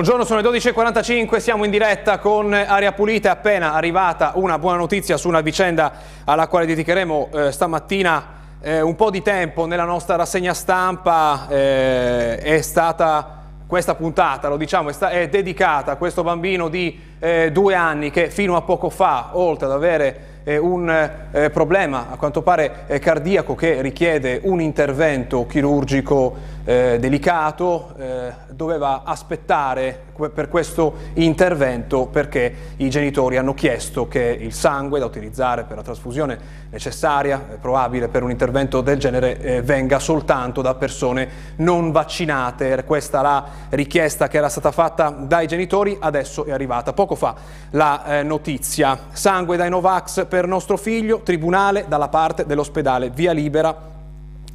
Buongiorno, sono le 12.45, siamo in diretta con Aria Pulita, è appena arrivata una buona notizia su una vicenda alla quale dedicheremo eh, stamattina eh, un po' di tempo nella nostra rassegna stampa, eh, è stata questa puntata, lo diciamo, è, sta- è dedicata a questo bambino di eh, due anni che fino a poco fa, oltre ad avere eh, un eh, problema a quanto pare eh, cardiaco che richiede un intervento chirurgico eh, delicato, eh, doveva aspettare per questo intervento perché i genitori hanno chiesto che il sangue da utilizzare per la trasfusione necessaria, probabile per un intervento del genere, eh, venga soltanto da persone non vaccinate. Questa è la richiesta che era stata fatta dai genitori, adesso è arrivata poco fa la eh, notizia. Sangue dai Novax per nostro figlio, tribunale dalla parte dell'ospedale, via libera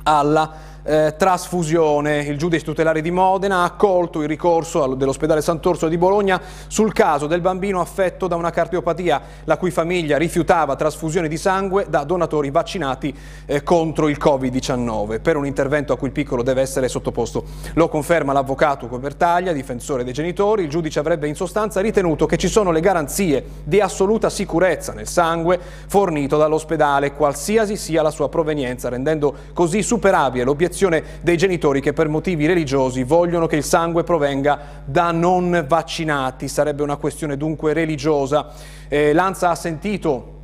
alla eh, trasfusione. Il giudice tutelare di Modena ha accolto il ricorso dell'ospedale Sant'Orso di Bologna sul caso del bambino affetto da una cardiopatia la cui famiglia rifiutava trasfusione di sangue da donatori vaccinati eh, contro il Covid-19 per un intervento a cui il piccolo deve essere sottoposto. Lo conferma l'avvocato Cobertaglia, difensore dei genitori. Il giudice avrebbe in sostanza ritenuto che ci sono le garanzie di assoluta sicurezza nel sangue fornito dall'ospedale, qualsiasi sia la sua provenienza, rendendo così superabile l'obiezione dei genitori che per motivi religiosi vogliono che il sangue provenga da non vaccinati. Sarebbe una questione dunque religiosa. Eh, Lanza ha sentito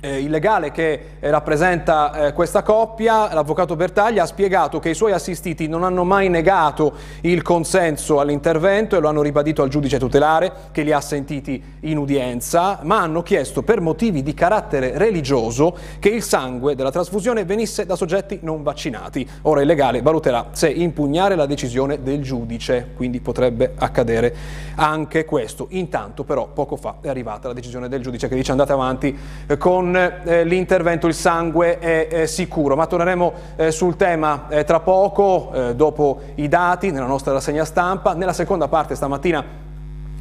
eh, il legale che eh, rappresenta eh, questa coppia, l'avvocato Bertaglia, ha spiegato che i suoi assistiti non hanno mai negato il consenso all'intervento e lo hanno ribadito al giudice tutelare che li ha sentiti in udienza, ma hanno chiesto per motivi di carattere religioso che il sangue della trasfusione venisse da soggetti non vaccinati. Ora il legale valuterà se impugnare la decisione del giudice, quindi potrebbe accadere anche questo. Intanto però poco fa è arrivata la decisione del giudice che dice andate avanti eh, con eh, l'intervento il sangue è, è sicuro, ma torneremo eh, sul tema eh, tra poco, eh, dopo i dati, nella nostra rassegna stampa. Nella seconda parte stamattina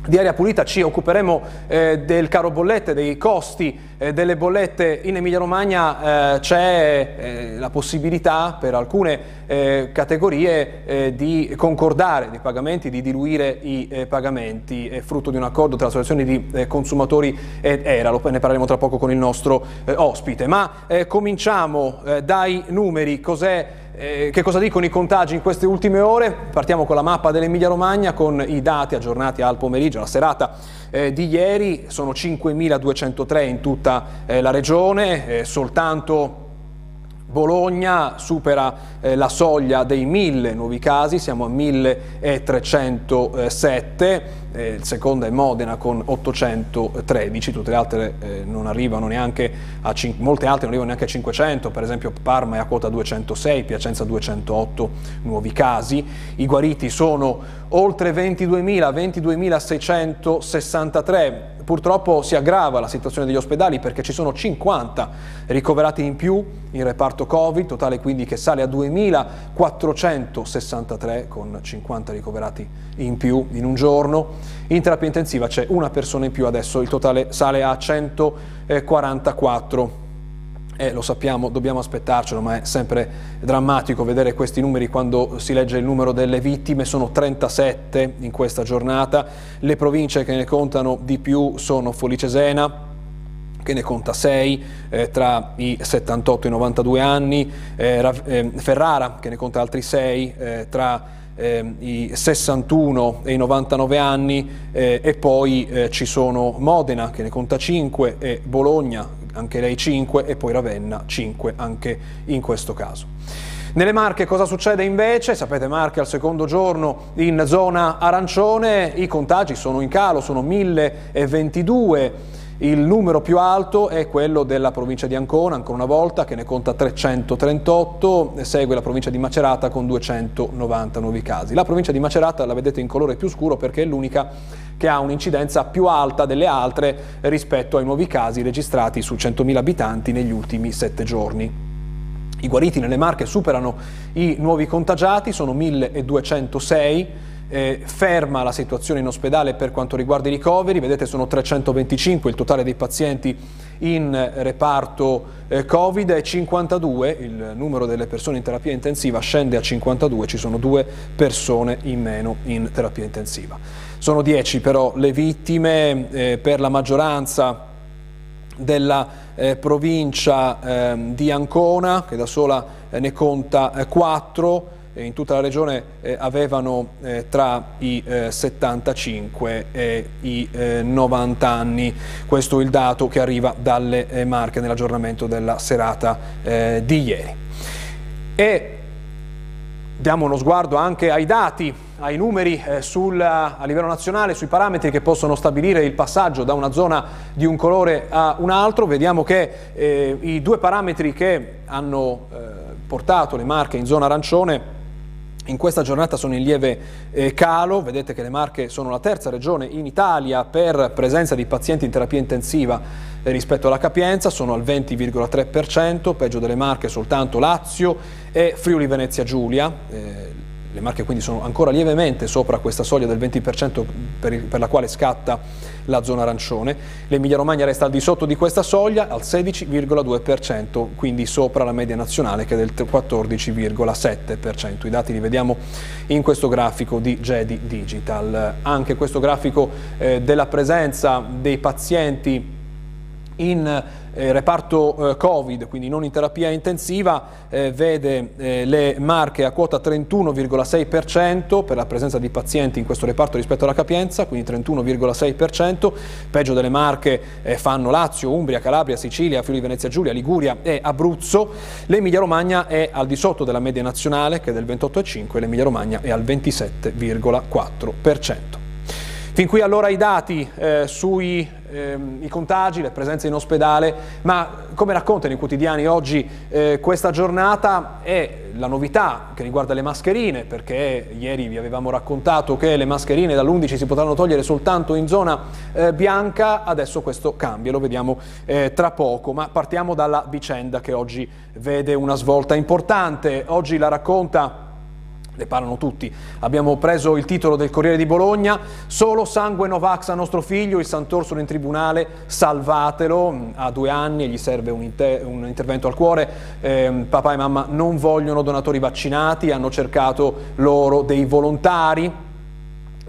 di aria pulita ci occuperemo eh, del caro bollette, dei costi eh, delle bollette. In Emilia Romagna eh, c'è eh, la possibilità per alcune eh, categorie eh, di concordare dei pagamenti, di diluire i pagamenti, è frutto di un accordo tra associazioni di consumatori ed ERA, lo, ne parleremo tra poco con il nostro ospite. Ma cominciamo dai numeri, cos'è eh, che cosa dicono i contagi in queste ultime ore? Partiamo con la mappa dell'Emilia Romagna con i dati aggiornati al pomeriggio, alla serata eh, di ieri, sono 5.203 in tutta eh, la regione, eh, soltanto Bologna supera eh, la soglia dei 1000 nuovi casi, siamo a 1307, il secondo è Modena con 813, tutte le altre eh, non arrivano neanche a molte altre non arrivano neanche a 500, per esempio Parma è a quota 206, Piacenza 208 nuovi casi, i guariti sono oltre 22.000, 22.663 Purtroppo si aggrava la situazione degli ospedali perché ci sono 50 ricoverati in più in reparto Covid, totale quindi che sale a 2.463 con 50 ricoverati in più in un giorno. In terapia intensiva c'è una persona in più adesso, il totale sale a 144 eh, lo sappiamo, dobbiamo aspettarcelo, ma è sempre drammatico vedere questi numeri quando si legge il numero delle vittime, sono 37 in questa giornata, le province che ne contano di più sono Folicesena, che ne conta 6 eh, tra i 78 e i 92 anni, eh, eh, Ferrara che ne conta altri 6 eh, tra eh, i 61 e i 99 anni eh, e poi eh, ci sono Modena che ne conta 5 e Bologna anche lei 5 e poi Ravenna 5 anche in questo caso. Nelle Marche cosa succede invece? Sapete Marche al secondo giorno in zona arancione, i contagi sono in calo, sono 1022 il numero più alto è quello della provincia di Ancona, ancora una volta, che ne conta 338, segue la provincia di Macerata con 290 nuovi casi. La provincia di Macerata la vedete in colore più scuro perché è l'unica che ha un'incidenza più alta delle altre rispetto ai nuovi casi registrati su 100.000 abitanti negli ultimi sette giorni. I guariti nelle Marche superano i nuovi contagiati, sono 1206, eh, ferma la situazione in ospedale per quanto riguarda i ricoveri, vedete sono 325 il totale dei pazienti in reparto eh, Covid e 52, il numero delle persone in terapia intensiva scende a 52, ci sono due persone in meno in terapia intensiva. Sono 10 però le vittime, eh, per la maggioranza della eh, provincia eh, di Ancona, che da sola eh, ne conta 4, in tutta la regione eh, avevano eh, tra i eh, 75 e i 90 eh, anni. Questo è il dato che arriva dalle eh, Marche nell'aggiornamento della serata eh, di ieri. E diamo uno sguardo anche ai dati, ai numeri sul, a livello nazionale, sui parametri che possono stabilire il passaggio da una zona di un colore a un altro. Vediamo che i due parametri che hanno portato le Marche in zona arancione in questa giornata sono in lieve eh, calo, vedete che le Marche sono la terza regione in Italia per presenza di pazienti in terapia intensiva eh, rispetto alla capienza, sono al 20,3%, peggio delle Marche soltanto Lazio e Friuli Venezia Giulia. Eh, le Marche quindi sono ancora lievemente sopra questa soglia del 20% per, per la quale scatta la zona arancione. L'Emilia Romagna resta al di sotto di questa soglia al 16,2%, quindi sopra la media nazionale che è del 14,7%. I dati li vediamo in questo grafico di Jedi Digital. Anche questo grafico eh, della presenza dei pazienti in eh, reparto eh, Covid, quindi non in terapia intensiva, eh, vede le marche a quota 31,6% per la presenza di pazienti in questo reparto rispetto alla capienza, quindi 31,6%, peggio delle marche fanno Lazio, Umbria, Calabria, Sicilia, Friuli Venezia Giulia, Liguria e Abruzzo, l'Emilia Romagna è al di sotto della media nazionale che è del 28,5% l'Emilia Romagna è al 27,4%. Fin qui allora i dati eh, sui ehm, contagi, le presenze in ospedale, ma come raccontano i quotidiani oggi eh, questa giornata è la novità che riguarda le mascherine, perché ieri vi avevamo raccontato che le mascherine dall'11 si potranno togliere soltanto in zona eh, bianca, adesso questo cambia, lo vediamo eh, tra poco, ma partiamo dalla vicenda che oggi vede una svolta importante, oggi la racconta ne parlano tutti. Abbiamo preso il titolo del Corriere di Bologna, solo sangue Novax a nostro figlio, il Sant'Orsono in tribunale, salvatelo, ha due anni e gli serve un, inter un intervento al cuore, eh, papà e mamma non vogliono donatori vaccinati, hanno cercato loro dei volontari,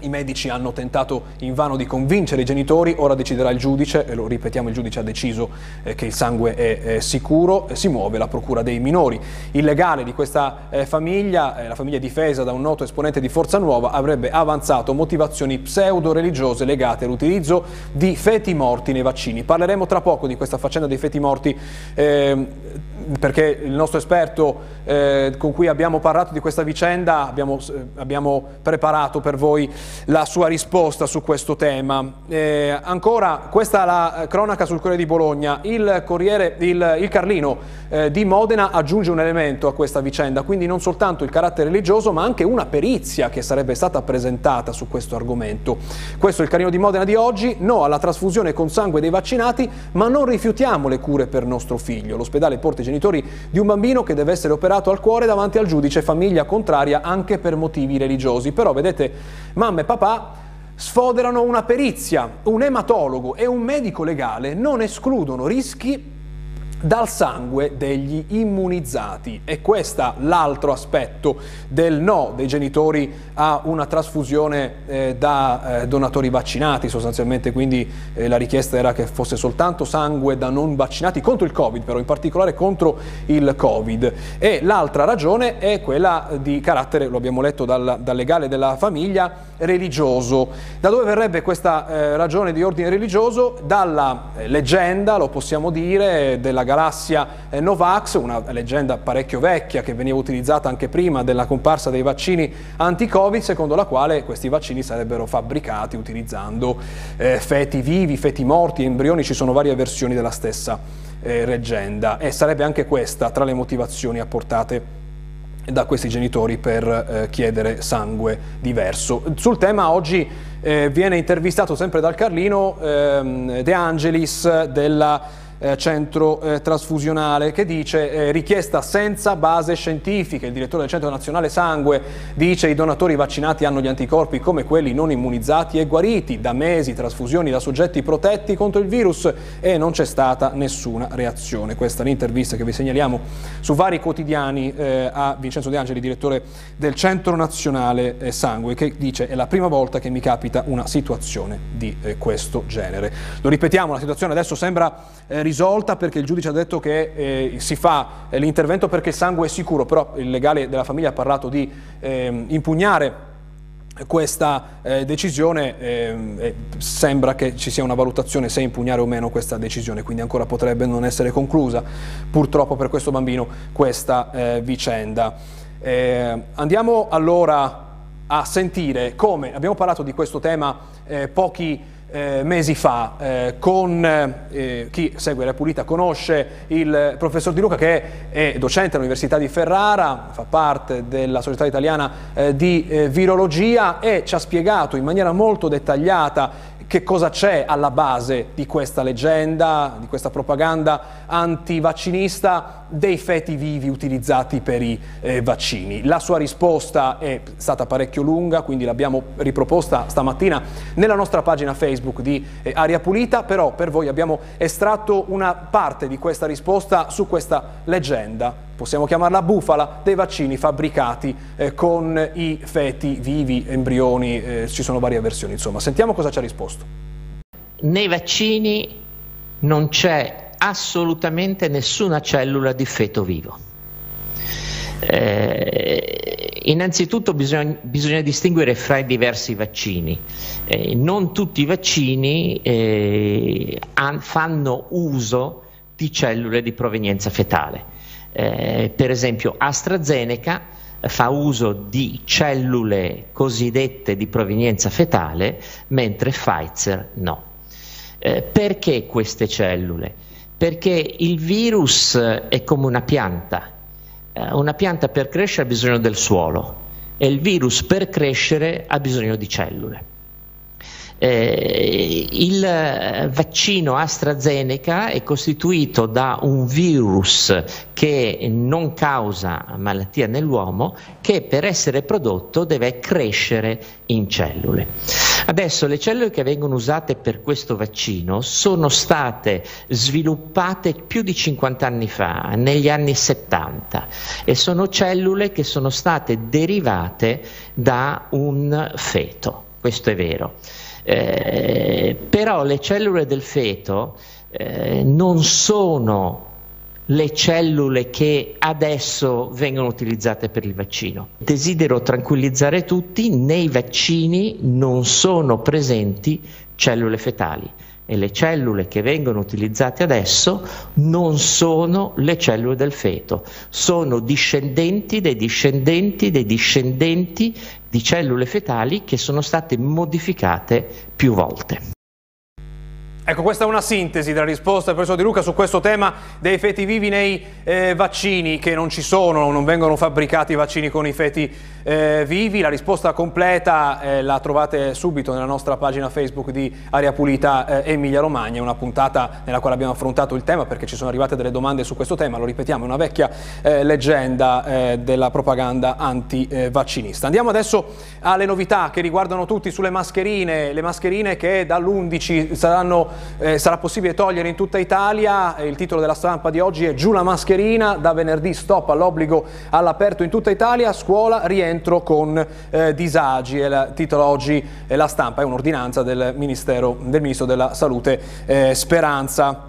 i medici hanno tentato invano di convincere i genitori, ora deciderà il giudice, e lo ripetiamo il giudice ha deciso eh, che il sangue è, è sicuro, eh, si muove la procura dei minori. Il legale di questa eh, famiglia, eh, la famiglia difesa da un noto esponente di Forza Nuova, avrebbe avanzato motivazioni pseudo-religiose legate all'utilizzo di feti morti nei vaccini. Parleremo tra poco di questa faccenda dei feti morti ehm, perché il nostro esperto eh, con cui abbiamo parlato di questa vicenda abbiamo, abbiamo, preparato per voi la sua risposta su questo tema. Eh, ancora, questa è la cronaca sul Corriere di Bologna. Il, Corriere, il, il Carlino eh, di Modena aggiunge un elemento a questa vicenda, quindi non soltanto il carattere religioso, ma anche una perizia che sarebbe stata presentata su questo argomento. Questo è il Carlino di Modena di oggi. No alla trasfusione con sangue dei vaccinati, ma non rifiutiamo le cure per nostro figlio. L'ospedale porta i genitori di un bambino che deve essere operato al cuore davanti al giudice, famiglia contraria anche per motivi religiosi. Però vedete, mamma e papà sfoderano una perizia, un ematologo e un medico legale non escludono rischi dal sangue degli immunizzati. E questo l'altro aspetto del no dei genitori a una trasfusione eh, da eh, donatori vaccinati, sostanzialmente quindi eh, la richiesta era che fosse soltanto sangue da non vaccinati contro il Covid, però in particolare contro il Covid. E l'altra ragione è quella di carattere, lo abbiamo letto dal, dal legale della famiglia, religioso. Da dove verrebbe questa eh, ragione di ordine religioso? Dalla eh, leggenda, lo possiamo dire, della galassia eh, Novax, una leggenda parecchio vecchia che veniva utilizzata anche prima della comparsa dei vaccini anti-Covid, secondo la quale questi vaccini sarebbero fabbricati utilizzando eh, feti vivi, feti morti, embrioni, ci sono varie versioni della stessa eh, leggenda e sarebbe anche questa tra le motivazioni apportate da questi genitori per eh, chiedere sangue diverso. Sul tema oggi eh, viene intervistato sempre dal Carlino ehm, De Angelis della eh, centro eh, trasfusionale che dice eh, richiesta senza base scientifica. Il direttore del Centro Nazionale Sangue dice i donatori vaccinati hanno gli anticorpi come quelli non immunizzati e guariti da mesi, trasfusioni da soggetti protetti contro il virus e non c'è stata nessuna reazione. Questa è l'intervista che vi segnaliamo su vari quotidiani eh, a Vincenzo De Angeli, direttore del Centro Nazionale eh, Sangue, che dice è la prima volta che mi capita una situazione di eh, questo genere. Lo ripetiamo, la situazione adesso sembra risolta perché il giudice ha detto che eh, si fa eh, l'intervento perché il sangue è sicuro, però il legale della famiglia ha parlato di eh, impugnare questa eh, decisione eh, sembra che ci sia una valutazione se impugnare o meno questa decisione, quindi ancora potrebbe non essere conclusa purtroppo per questo bambino questa eh, vicenda. Eh, andiamo allora a sentire come abbiamo parlato di questo tema eh, pochi eh, mesi fa eh, con eh, chi segue la Pulita conosce il professor Di Luca che è docente all'Università di Ferrara, fa parte della Società Italiana eh, di eh, Virologia e ci ha spiegato in maniera molto dettagliata che cosa c'è alla base di questa leggenda, di questa propaganda antivaccinista dei feti vivi utilizzati per i eh, vaccini. La sua risposta è stata parecchio lunga, quindi l'abbiamo riproposta stamattina nella nostra pagina Facebook di eh, Aria Pulita, però per voi abbiamo estratto una parte di questa risposta su questa leggenda possiamo chiamarla bufala, dei vaccini fabbricati eh, con i feti vivi, embrioni, eh, ci sono varie versioni, insomma. Sentiamo cosa ci ha risposto. Nei vaccini non c'è assolutamente nessuna cellula di feto vivo. Eh, innanzitutto bisogna, bisogna, distinguere fra i diversi vaccini. Eh, non tutti i vaccini eh, fanno uso di cellule di provenienza fetale. Eh, per esempio AstraZeneca fa uso di cellule cosiddette di provenienza fetale, mentre Pfizer no. Eh, perché queste cellule? Perché il virus è come una pianta. Eh, una pianta per crescere ha bisogno del suolo e il virus per crescere ha bisogno di cellule. Eh, il vaccino AstraZeneca è costituito da un virus che non causa malattia nell'uomo che per essere prodotto deve crescere in cellule. Adesso le cellule che vengono usate per questo vaccino sono state sviluppate più di 50 anni fa, negli anni 70, e sono cellule che sono state derivate da un feto, questo è vero. Eh, però le cellule del feto eh, non sono le cellule che adesso vengono utilizzate per il vaccino. Desidero tranquillizzare tutti, nei vaccini non sono presenti cellule fetali e le cellule che vengono utilizzate adesso non sono le cellule del feto, sono discendenti dei discendenti dei discendenti di cellule fetali che sono state modificate più volte. Ecco, questa è una sintesi della risposta del professor De Luca su questo tema dei feti vivi nei eh, vaccini, che non ci sono, non vengono fabbricati i vaccini con i feti eh, vivi. La risposta completa eh, la trovate subito nella nostra pagina Facebook di Aria Pulita eh, Emilia Romagna, una puntata nella quale abbiamo affrontato il tema perché ci sono arrivate delle domande su questo tema, lo ripetiamo, è una vecchia eh, leggenda eh, della propaganda anti-vaccinista. Andiamo adesso alle novità che riguardano tutti sulle mascherine, le mascherine che dall'11 saranno eh, sarà possibile togliere in tutta Italia. Il titolo della stampa di oggi è Giù la mascherina, da venerdì stop all'obbligo all'aperto in tutta Italia, scuola rientro con eh, disagi. Il titolo oggi è la stampa, è un'ordinanza del, Ministero, del Ministro della Salute eh, Speranza.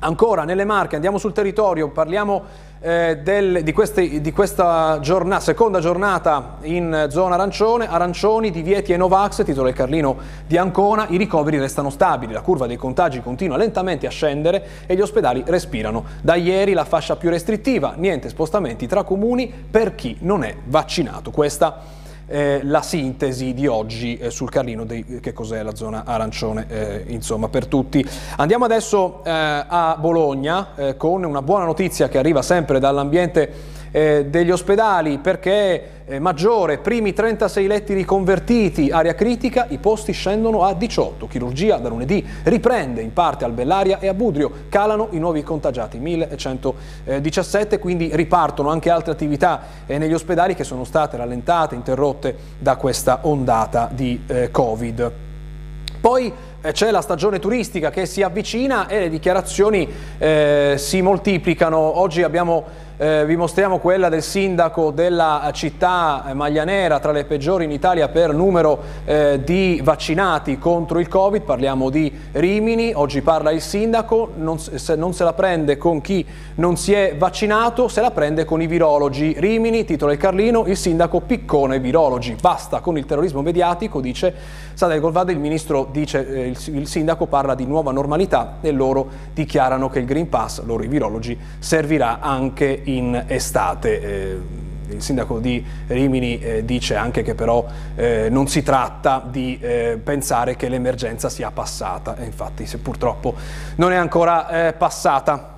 Ancora nelle Marche, andiamo sul territorio, parliamo eh, del, di, queste, di, questa giornata, seconda giornata in zona arancione, arancioni, divieti e Novax, titolo il Carlino di Ancona, i ricoveri restano stabili, la curva dei contagi continua lentamente a scendere e gli ospedali respirano. Da ieri la fascia più restrittiva, niente spostamenti tra comuni per chi non è vaccinato. Questa eh, la sintesi di oggi eh, sul Carlino di che cos'è la zona arancione, eh, insomma, per tutti. Andiamo adesso eh, a Bologna eh, con una buona notizia che arriva sempre dall'ambiente eh, degli ospedali perché eh, maggiore, primi 36 letti riconvertiti, area critica, i posti scendono a 18. Chirurgia da lunedì riprende in parte al Bellaria e a Budrio, calano i nuovi contagiati, 1117, quindi ripartono anche altre attività eh, negli ospedali che sono state rallentate, interrotte da questa ondata di eh, Covid. Poi eh, c'è la stagione turistica che si avvicina e le dichiarazioni eh, si moltiplicano. Oggi abbiamo eh, vi mostriamo quella del sindaco della città Maglianera, tra le peggiori in Italia per numero eh, di vaccinati contro il Covid, parliamo di Rimini, oggi parla il sindaco, non, se non se la prende con chi non si è vaccinato, se la prende con i virologi. Rimini, titola il Carlino, il sindaco piccone virologi, basta con il terrorismo mediatico, dice Sadel Golvade, il ministro dice, eh, il, il sindaco parla di nuova normalità e loro dichiarano che il Green Pass, loro i virologi, servirà anche in estate. Eh, il sindaco di Rimini eh, dice anche che però eh, non si tratta di eh, pensare che l'emergenza sia passata, e infatti se purtroppo non è ancora eh, passata.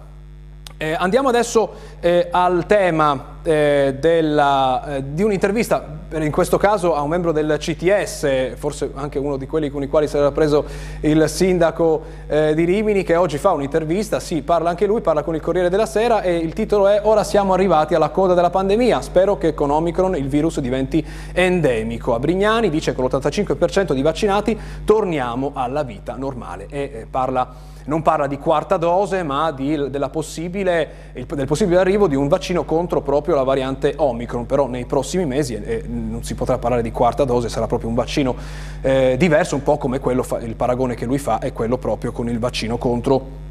Eh, andiamo adesso eh, al tema eh, della, eh, di un'intervista, in questo caso a un membro del CTS, forse anche uno di quelli con i quali si era preso il sindaco eh, di Rimini, che oggi fa un'intervista, sì, parla anche lui, parla con il Corriere della Sera e il titolo è Ora siamo arrivati alla coda della pandemia, spero che con Omicron il virus diventi endemico. A Brignani dice che l'85% di vaccinati torniamo alla vita normale. E eh, parla non parla di quarta dose ma di, possibile, del possibile arrivo di un vaccino contro proprio la variante Omicron, però nei prossimi mesi eh, non si potrà parlare di quarta dose, sarà proprio un vaccino eh, diverso, un po' come quello, il paragone che lui fa è quello proprio con il vaccino contro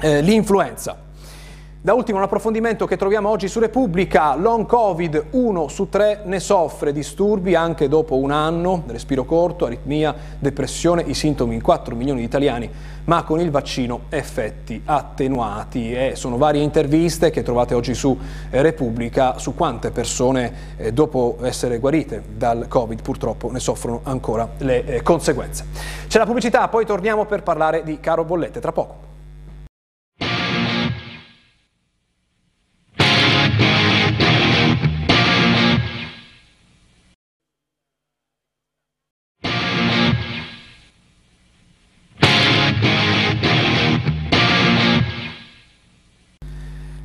eh, l'influenza. Da ultimo un approfondimento che troviamo oggi su Repubblica, long covid, uno su tre ne soffre disturbi anche dopo un anno, respiro corto, aritmia, depressione, i sintomi in 4 milioni di italiani, ma con il vaccino effetti attenuati e sono varie interviste che trovate oggi su eh, Repubblica su quante persone eh, dopo essere guarite dal covid purtroppo ne soffrono ancora le eh, conseguenze. C'è la pubblicità, poi torniamo per parlare di caro bollette tra poco.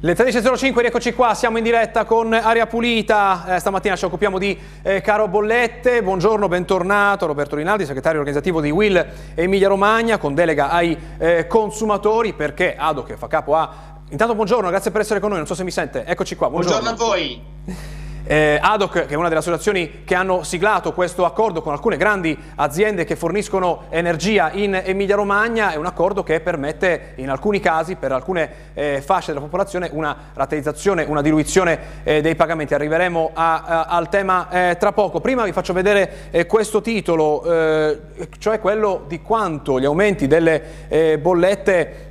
Le 13.05, rieccoci qua, siamo in diretta con Aria Pulita, eh, stamattina ci occupiamo di eh, Caro Bollette, buongiorno, bentornato Roberto Rinaldi, segretario organizzativo di Will Emilia Romagna, con delega ai eh, consumatori, perché Ado che fa capo a... Intanto buongiorno, grazie per essere con noi, non so se mi sente, eccoci qua, buongiorno. Buongiorno a voi. Eh, ADOC, che è una delle associazioni che hanno siglato questo accordo con alcune grandi aziende che forniscono energia in Emilia-Romagna, è un accordo che permette in alcuni casi, per alcune eh, fasce della popolazione, una rateizzazione, una diluizione eh, dei pagamenti. Arriveremo a, a, al tema eh, tra poco. Prima vi faccio vedere eh, questo titolo, eh, cioè quello di quanto gli aumenti delle bollette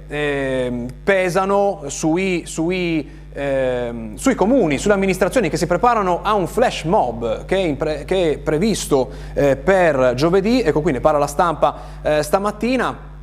pesano sui, sui eh, sui comuni, sulle amministrazioni che si preparano a un flash mob che è, pre- che è previsto eh, per giovedì, ecco qui ne parla la stampa eh, stamattina.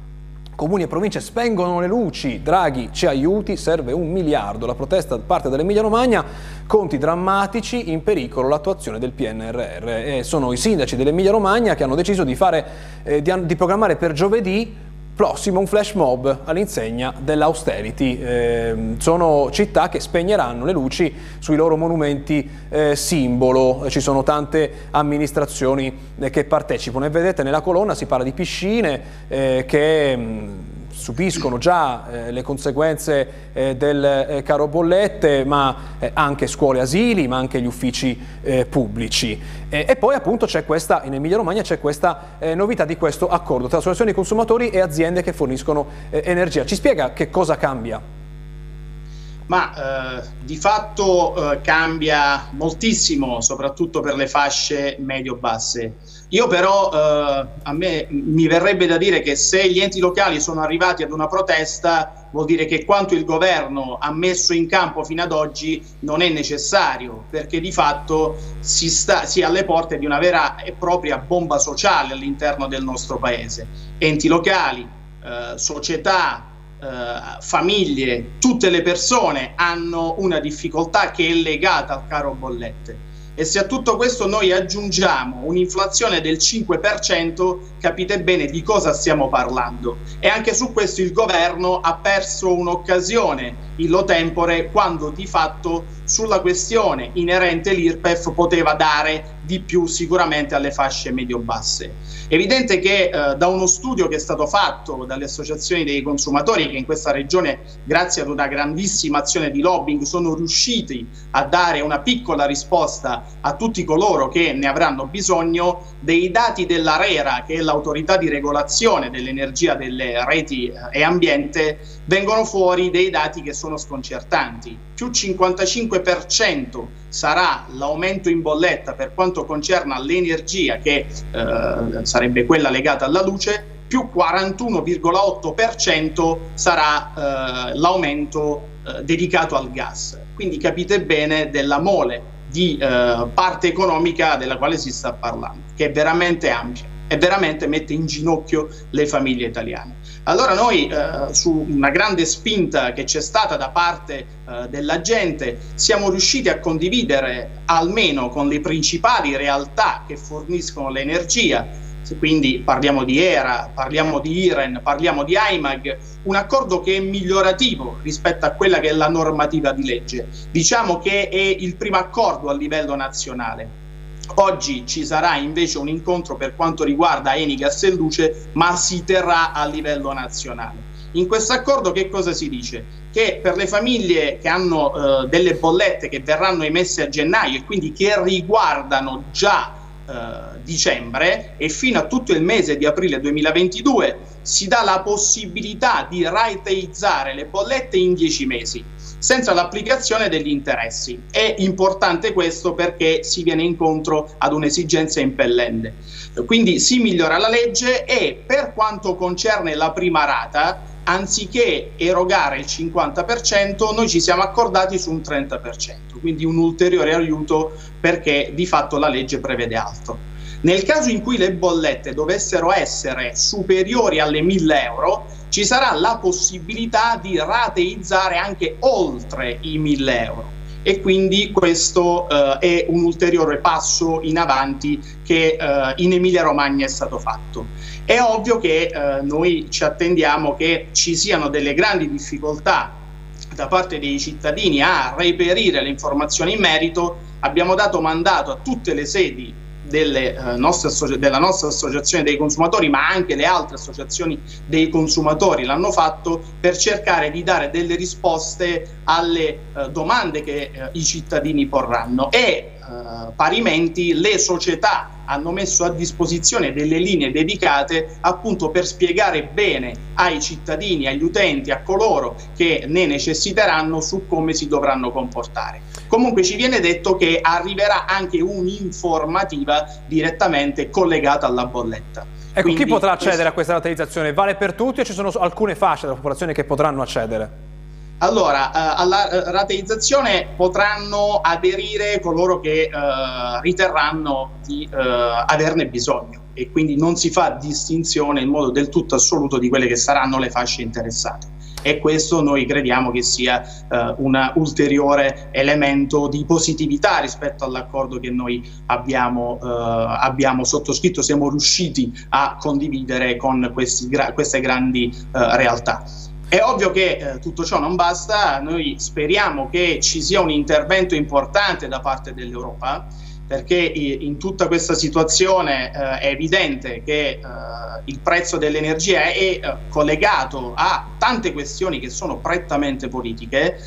Comuni e province spengono le luci, Draghi ci aiuti, serve un miliardo. La protesta parte dell'Emilia Romagna, conti drammatici, in pericolo l'attuazione del PNRR. E sono i sindaci dell'Emilia Romagna che hanno deciso di, fare, eh, di, di programmare per giovedì prossimo un flash mob all'insegna dell'austerity. Eh, sono città che spegneranno le luci sui loro monumenti eh, simbolo, ci sono tante amministrazioni eh, che partecipano e vedete nella colonna si parla di piscine eh, che... Subiscono già eh, le conseguenze eh, del eh, caro bollette, ma eh, anche scuole asili, ma anche gli uffici eh, pubblici. e poi appunto c'è questa, in Emilia Romagna c'è questa eh, novità di questo accordo tra associazioni consumatori e aziende che forniscono energia. Ci spiega che cosa cambia? Ma di fatto cambia moltissimo, soprattutto per le fasce medio-basse io però eh, a me mi verrebbe da dire che se gli enti locali sono arrivati ad una protesta vuol dire che quanto il governo ha messo in campo fino ad oggi non è necessario perché di fatto si, sta, si è alle porte di una vera e propria bomba sociale all'interno del nostro paese. Enti locali, eh, società, eh, famiglie, tutte le persone hanno una difficoltà che è legata al caro bollette. E se a tutto questo noi aggiungiamo un'inflazione del 5%, capite bene di cosa stiamo parlando. E anche su questo il governo ha perso un'occasione illo tempore quando di fatto sulla questione inerente l'IRPEF poteva dare di più sicuramente alle fasce medio-basse. Evidente che eh, da uno studio che è stato fatto dalle associazioni dei consumatori che in questa regione grazie ad una grandissima azione di lobbying sono riusciti a dare una piccola risposta a tutti coloro che ne avranno bisogno, dei dati dell'ARERA che è l'autorità di regolazione dell'energia delle reti eh, e ambiente vengono fuori dei dati che sono sconcertanti. Più 55% sarà l'aumento in bolletta per quanto concerne l'energia, che eh, sarebbe quella legata alla luce, più 41,8% sarà eh, l'aumento eh, dedicato al gas. Quindi capite bene della mole di eh, parte economica della quale si sta parlando, che è veramente ampia e veramente mette in ginocchio le famiglie italiane. Allora noi eh, su una grande spinta che c'è stata da parte eh, della gente siamo riusciti a condividere almeno con le principali realtà che forniscono l'energia, quindi parliamo di ERA, parliamo di IREN, parliamo di AIMAG, un accordo che è migliorativo rispetto a quella che è la normativa di legge. Diciamo che è il primo accordo a livello nazionale Oggi ci sarà invece un incontro per quanto riguarda Enigas e Luce, ma si terrà a livello nazionale. In questo accordo che cosa si dice? Che per le famiglie che hanno eh, delle bollette che verranno emesse a gennaio e quindi che riguardano già eh, dicembre e fino a tutto il mese di aprile 2022 si dà la possibilità di rateizzare le bollette in 10 mesi senza l'applicazione degli interessi. È importante questo perché si viene incontro ad un'esigenza impellente. Quindi si migliora la legge e per quanto concerne la prima rata, anziché erogare il 50%, noi ci siamo accordati su un 30%, quindi un ulteriore aiuto perché di fatto la legge prevede altro. Nel caso in cui le bollette dovessero essere superiori alle 1000 euro, ci sarà la possibilità di rateizzare anche oltre i 1000 euro e quindi questo eh, è un ulteriore passo in avanti che eh, in Emilia Romagna è stato fatto. È ovvio che eh, noi ci attendiamo che ci siano delle grandi difficoltà da parte dei cittadini a reperire le informazioni in merito, abbiamo dato mandato a tutte le sedi delle, eh, nostre della nostra associazione dei consumatori, ma anche le altre associazioni dei consumatori l'hanno fatto per cercare di dare delle risposte alle eh, domande che eh, i cittadini porranno e eh, parimenti le società hanno messo a disposizione delle linee dedicate appunto per spiegare bene ai cittadini, agli utenti, a coloro che ne necessiteranno su come si dovranno comportare. Comunque ci viene detto che arriverà anche un'informativa direttamente collegata alla bolletta. Ecco, Quindi, chi potrà accedere questo... a questa rateizzazione? Vale per tutti o ci sono alcune fasce della popolazione che potranno accedere? Allora, eh, alla eh, rateizzazione potranno aderire coloro che eh, riterranno di eh, averne bisogno e quindi non si fa distinzione in modo del tutto assoluto di quelle che saranno le fasce interessate e questo noi crediamo che sia eh, un ulteriore elemento di positività rispetto all'accordo che noi abbiamo, eh, abbiamo sottoscritto, siamo riusciti a condividere con questi, queste grandi eh, realtà. È ovvio che eh, tutto ciò non basta, noi speriamo che ci sia un intervento importante da parte dell'Europa perché in tutta questa situazione eh, è evidente che eh, il prezzo dell'energia è eh, collegato a tante questioni che sono prettamente politiche,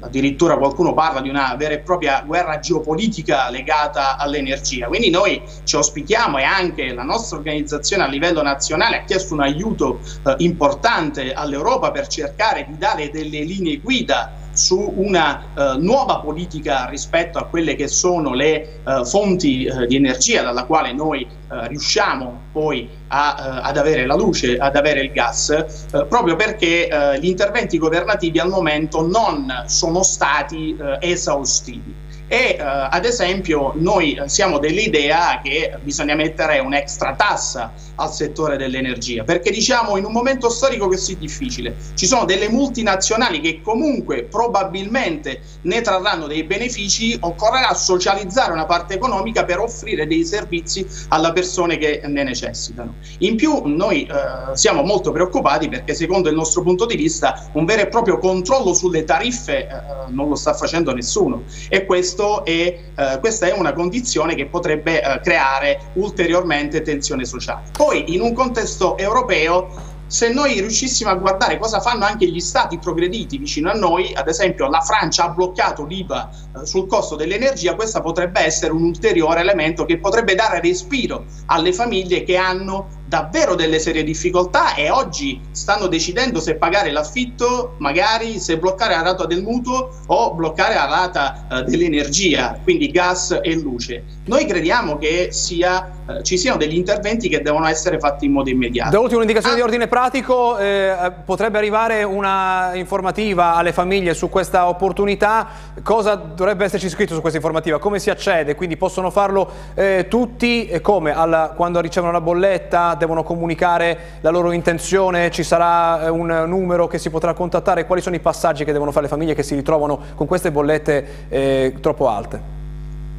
addirittura qualcuno parla di una vera e propria guerra geopolitica legata all'energia. Quindi noi ci auspichiamo e anche la nostra organizzazione a livello nazionale ha chiesto un aiuto eh, importante all'Europa per cercare di dare delle linee guida su una eh, nuova politica rispetto a quelle che sono le eh, fonti eh, di energia dalla quale noi eh, riusciamo poi a, eh, ad avere la luce, ad avere il gas, eh, proprio perché gli interventi governativi al momento non sono stati esaustivi e eh, ad esempio noi siamo dell'idea che bisogna mettere un'extra tassa al settore dell'energia perché diciamo in un momento storico così difficile ci sono delle multinazionali che comunque probabilmente ne trarranno dei benefici occorrerà socializzare una parte economica per offrire dei servizi alle persone che ne necessitano. In più noi eh, siamo molto preoccupati perché secondo il nostro punto di vista un vero e proprio controllo sulle tariffe eh, non lo sta facendo nessuno. E questo questo è, eh, questa è una condizione che potrebbe eh, creare ulteriormente tensione sociale. Poi in un contesto europeo se noi riuscissimo a guardare cosa fanno anche gli stati progrediti vicino a noi, ad esempio la Francia ha bloccato l'IVA eh, sul costo dell'energia, questo potrebbe essere un ulteriore elemento che potrebbe dare respiro alle famiglie che hanno davvero delle serie difficoltà e oggi stanno decidendo se pagare l'affitto, magari se bloccare la rata del mutuo o bloccare la rata eh, dell'energia, quindi gas e luce. Noi crediamo che sia, eh, ci siano degli interventi che devono essere fatti in modo immediato. Da ultima indicazione ah. di ordine pratico, eh, potrebbe arrivare una informativa alle famiglie su questa opportunità, cosa dovrebbe esserci scritto su questa informativa, come si accede, quindi possono farlo eh, tutti e come Alla, quando ricevono la bolletta devono comunicare la loro intenzione, ci sarà eh, un numero che si potrà contattare, quali sono i passaggi che devono fare le famiglie che si ritrovano con queste bollette eh, troppo alte?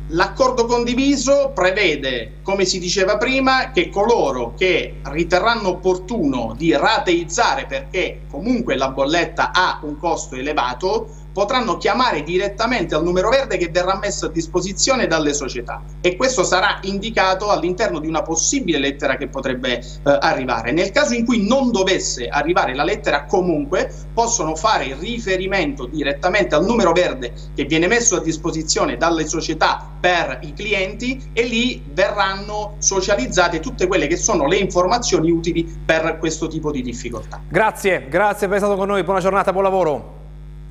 L'accordo condiviso prevede, come si diceva prima, che coloro che riterranno opportuno di rateizzare perché comunque la bolletta ha un costo elevato potranno chiamare direttamente al numero verde che verrà messo a disposizione dalle società e questo sarà indicato all'interno di una possibile lettera che potrebbe eh, arrivare. Nel caso in cui non dovesse arrivare la lettera comunque possono fare riferimento direttamente al numero verde che viene messo a disposizione dalle società per i clienti e lì verranno socializzate tutte quelle che sono le informazioni utili per questo tipo di difficoltà. Grazie, grazie per essere stato con noi, buona giornata, buon lavoro.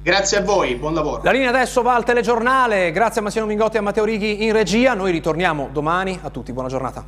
Grazie a voi, buon lavoro. La linea adesso va al telegiornale, grazie a Massimo Mingotti e a Matteo Righi in regia, noi ritorniamo domani, a tutti buona giornata.